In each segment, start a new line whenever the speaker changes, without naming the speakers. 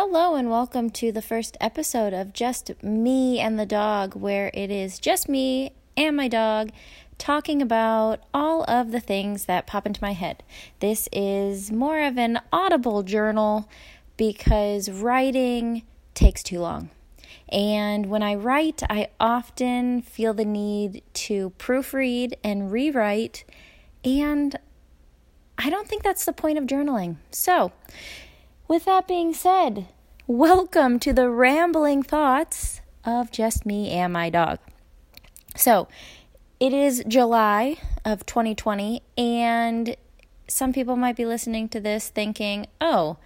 Hello, and welcome to the first episode of Just Me and the Dog, where it is just me and my dog talking about all of the things that pop into my head. This is more of an audible journal because writing takes too long. And when I write, I often feel the need to proofread and rewrite, and I don't think that's the point of journaling. So, with that being said, welcome to the rambling thoughts of just me and my dog. So, it is July of 2020, and some people might be listening to this thinking, oh,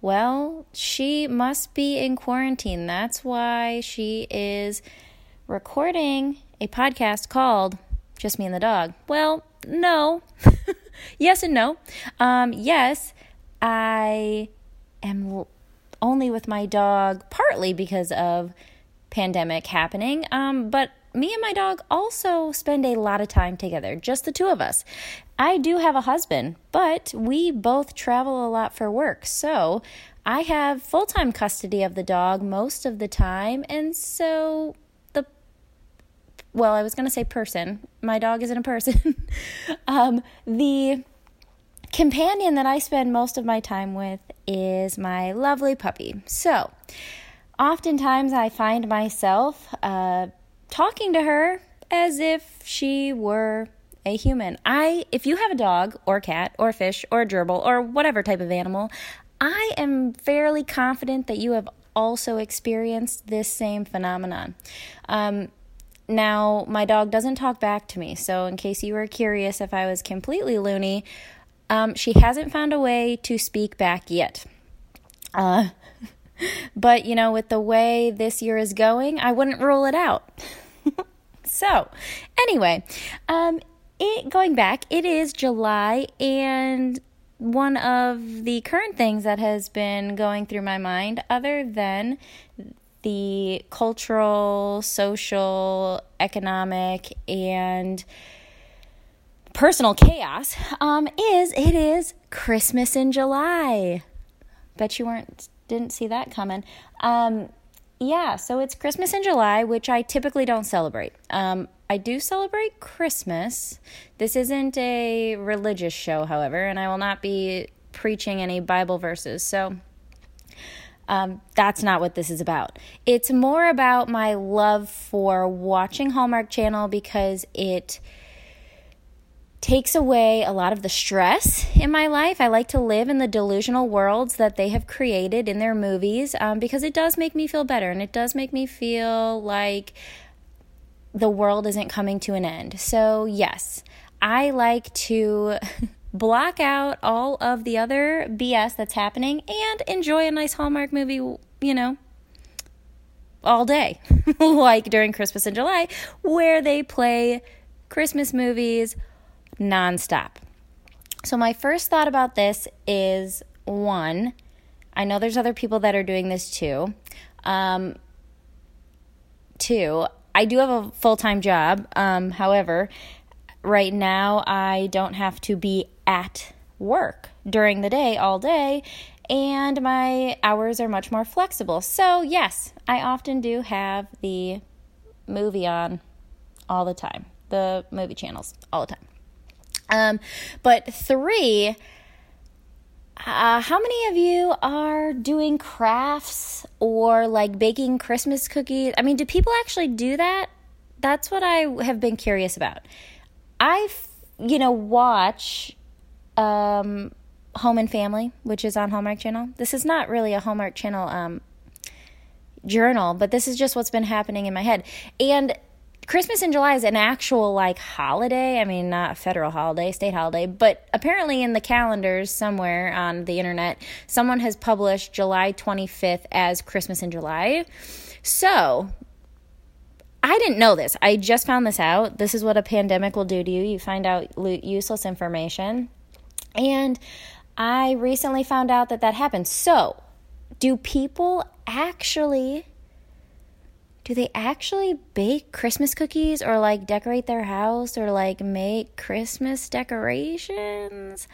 well, she must be in quarantine. That's why she is recording a podcast called Just Me and the Dog. Well, no. yes and no. Um, yes, I am only with my dog partly because of pandemic happening um, but me and my dog also spend a lot of time together just the two of us. I do have a husband but we both travel a lot for work so i have full-time custody of the dog most of the time and so the well i was going to say person. My dog isn't a person. Um, the companion that I spend most of my time with is my lovely puppy. So, oftentimes I find myself uh, talking to her as if she were a human. I, if you have a dog or cat or fish or gerbil or whatever type of animal, I am fairly confident that you have also experienced this same phenomenon. Um, now, my dog doesn't talk back to me, so in case you were curious if I was completely loony, um, she hasn't found a way to speak back yet. Uh, but, you know, with the way this year is going, I wouldn't rule it out. so, anyway, um, it, going back, it is July, and one of the current things that has been going through my mind, other than the cultural, social, economic, and personal chaos um, is it is Christmas in July. Bet you weren't didn't see that coming. Um, yeah, so it's Christmas in July, which I typically don't celebrate. Um, I do celebrate Christmas. This isn't a religious show, however, and I will not be preaching any Bible verses. So um, that's not what this is about. It's more about my love for watching Hallmark Channel because it takes away a lot of the stress in my life. I like to live in the delusional worlds that they have created in their movies um, because it does make me feel better and it does make me feel like the world isn't coming to an end. So, yes, I like to block out all of the other BS that's happening and enjoy a nice Hallmark movie, you know. All day, like during Christmas in July, where they play Christmas movies nonstop. So, my first thought about this is one, I know there's other people that are doing this too. Um, two, I do have a full time job. Um, however, right now I don't have to be at work during the day all day, and my hours are much more flexible. So, yes, I often do have the movie on all the time, the movie channels all the time. Um, but three, uh, how many of you are doing crafts or like baking Christmas cookies? I mean, do people actually do that? That's what I have been curious about. I, you know, watch um, Home and Family, which is on Hallmark Channel. This is not really a Hallmark Channel um, journal, but this is just what's been happening in my head. And Christmas in July is an actual like holiday. I mean, not a federal holiday, state holiday, but apparently in the calendars somewhere on the internet, someone has published July 25th as Christmas in July. So, I didn't know this. I just found this out. This is what a pandemic will do to you. You find out useless information. And I recently found out that that happened. So, do people actually do they actually bake Christmas cookies or like decorate their house or like make Christmas decorations?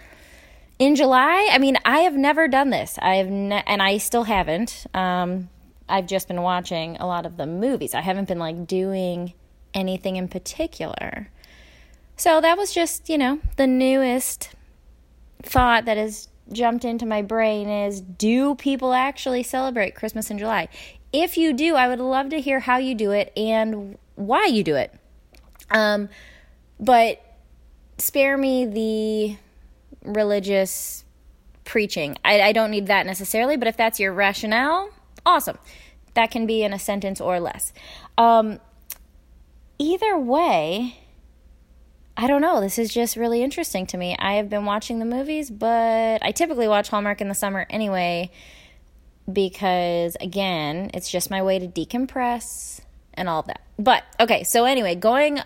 in July, I mean, I have never done this. I have, ne- and I still haven't. Um, I've just been watching a lot of the movies. I haven't been like doing anything in particular. So that was just, you know, the newest thought that has jumped into my brain is do people actually celebrate Christmas in July? If you do, I would love to hear how you do it and why you do it. Um, but spare me the religious preaching. I, I don't need that necessarily, but if that's your rationale, awesome. That can be in a sentence or less. Um, either way, I don't know. This is just really interesting to me. I have been watching the movies, but I typically watch Hallmark in the summer anyway because, again, it's just my way to decompress and all that. But, okay, so anyway, going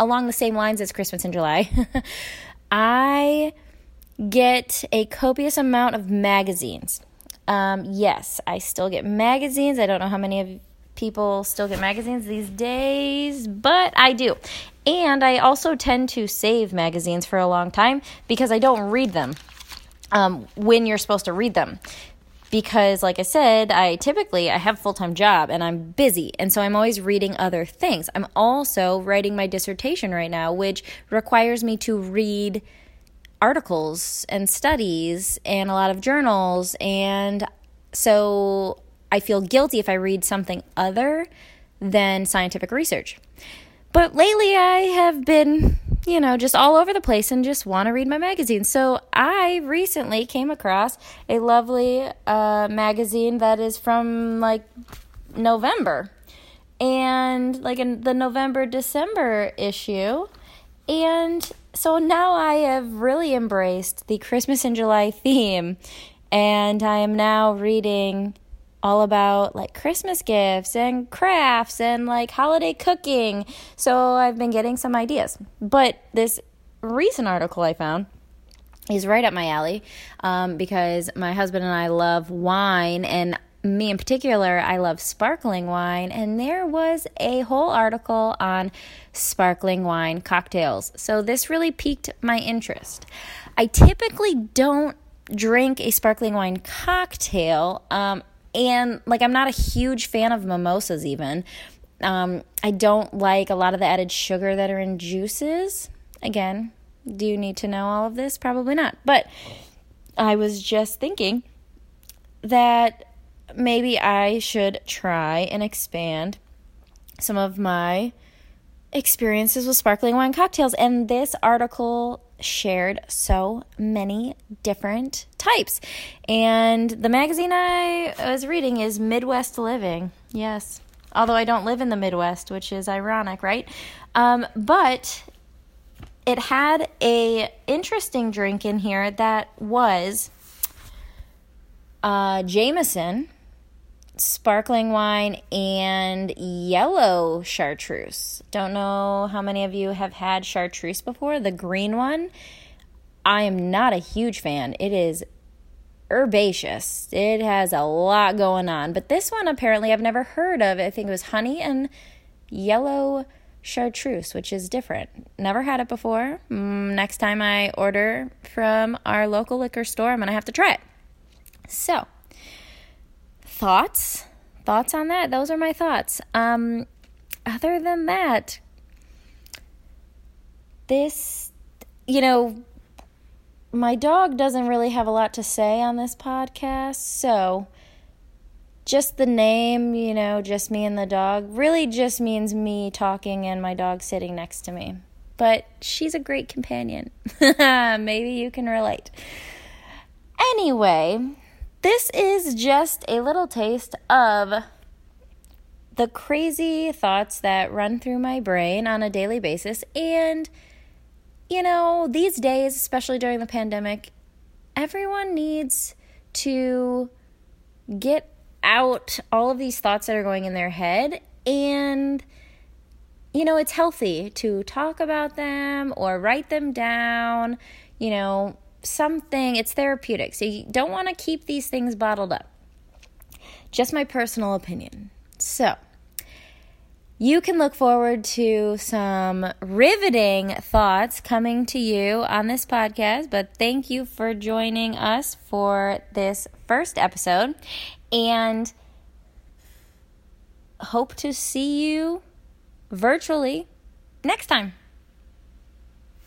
along the same lines as Christmas in July, I get a copious amount of magazines. Um, yes, I still get magazines. I don't know how many of people still get magazines these days, but I do. And I also tend to save magazines for a long time because I don't read them um, when you're supposed to read them. Because, like I said, I typically I have a full time job and I'm busy, and so I'm always reading other things. I'm also writing my dissertation right now, which requires me to read articles and studies and a lot of journals, and so I feel guilty if I read something other than scientific research. But lately, I have been, you know, just all over the place and just want to read my magazine. So I recently came across a lovely uh, magazine that is from like November and like in the November December issue. And so now I have really embraced the Christmas in July theme. And I am now reading all about like Christmas gifts and crafts and like holiday cooking. So I've been getting some ideas. But this recent article I found is right up my alley um, because my husband and I love wine and me in particular, I love sparkling wine, and there was a whole article on sparkling wine cocktails. So this really piqued my interest. I typically don't drink a sparkling wine cocktail. Um, and like, I'm not a huge fan of mimosas, even. Um, I don't like a lot of the added sugar that are in juices. Again, do you need to know all of this? Probably not. But I was just thinking that maybe I should try and expand some of my experiences with sparkling wine cocktails. And this article shared so many different types. And the magazine I was reading is Midwest Living. Yes. Although I don't live in the Midwest, which is ironic, right? Um, but it had a interesting drink in here that was uh, Jameson sparkling wine and yellow chartreuse. Don't know how many of you have had chartreuse before, the green one. I am not a huge fan. It is herbaceous. It has a lot going on, but this one apparently I've never heard of. I think it was honey and yellow chartreuse, which is different. Never had it before. Mm, next time I order from our local liquor store, I'm going to have to try it. So, thoughts? Thoughts on that? Those are my thoughts. Um other than that this you know my dog doesn't really have a lot to say on this podcast so just the name you know just me and the dog really just means me talking and my dog sitting next to me. But she's a great companion. Maybe you can relate. Anyway this is just a little taste of the crazy thoughts that run through my brain on a daily basis. And, you know, these days, especially during the pandemic, everyone needs to get out all of these thoughts that are going in their head. And, you know, it's healthy to talk about them or write them down. You know, something, it's therapeutic. So you don't want to keep these things bottled up. Just my personal opinion. So, you can look forward to some riveting thoughts coming to you on this podcast. But thank you for joining us for this first episode. And hope to see you virtually next time.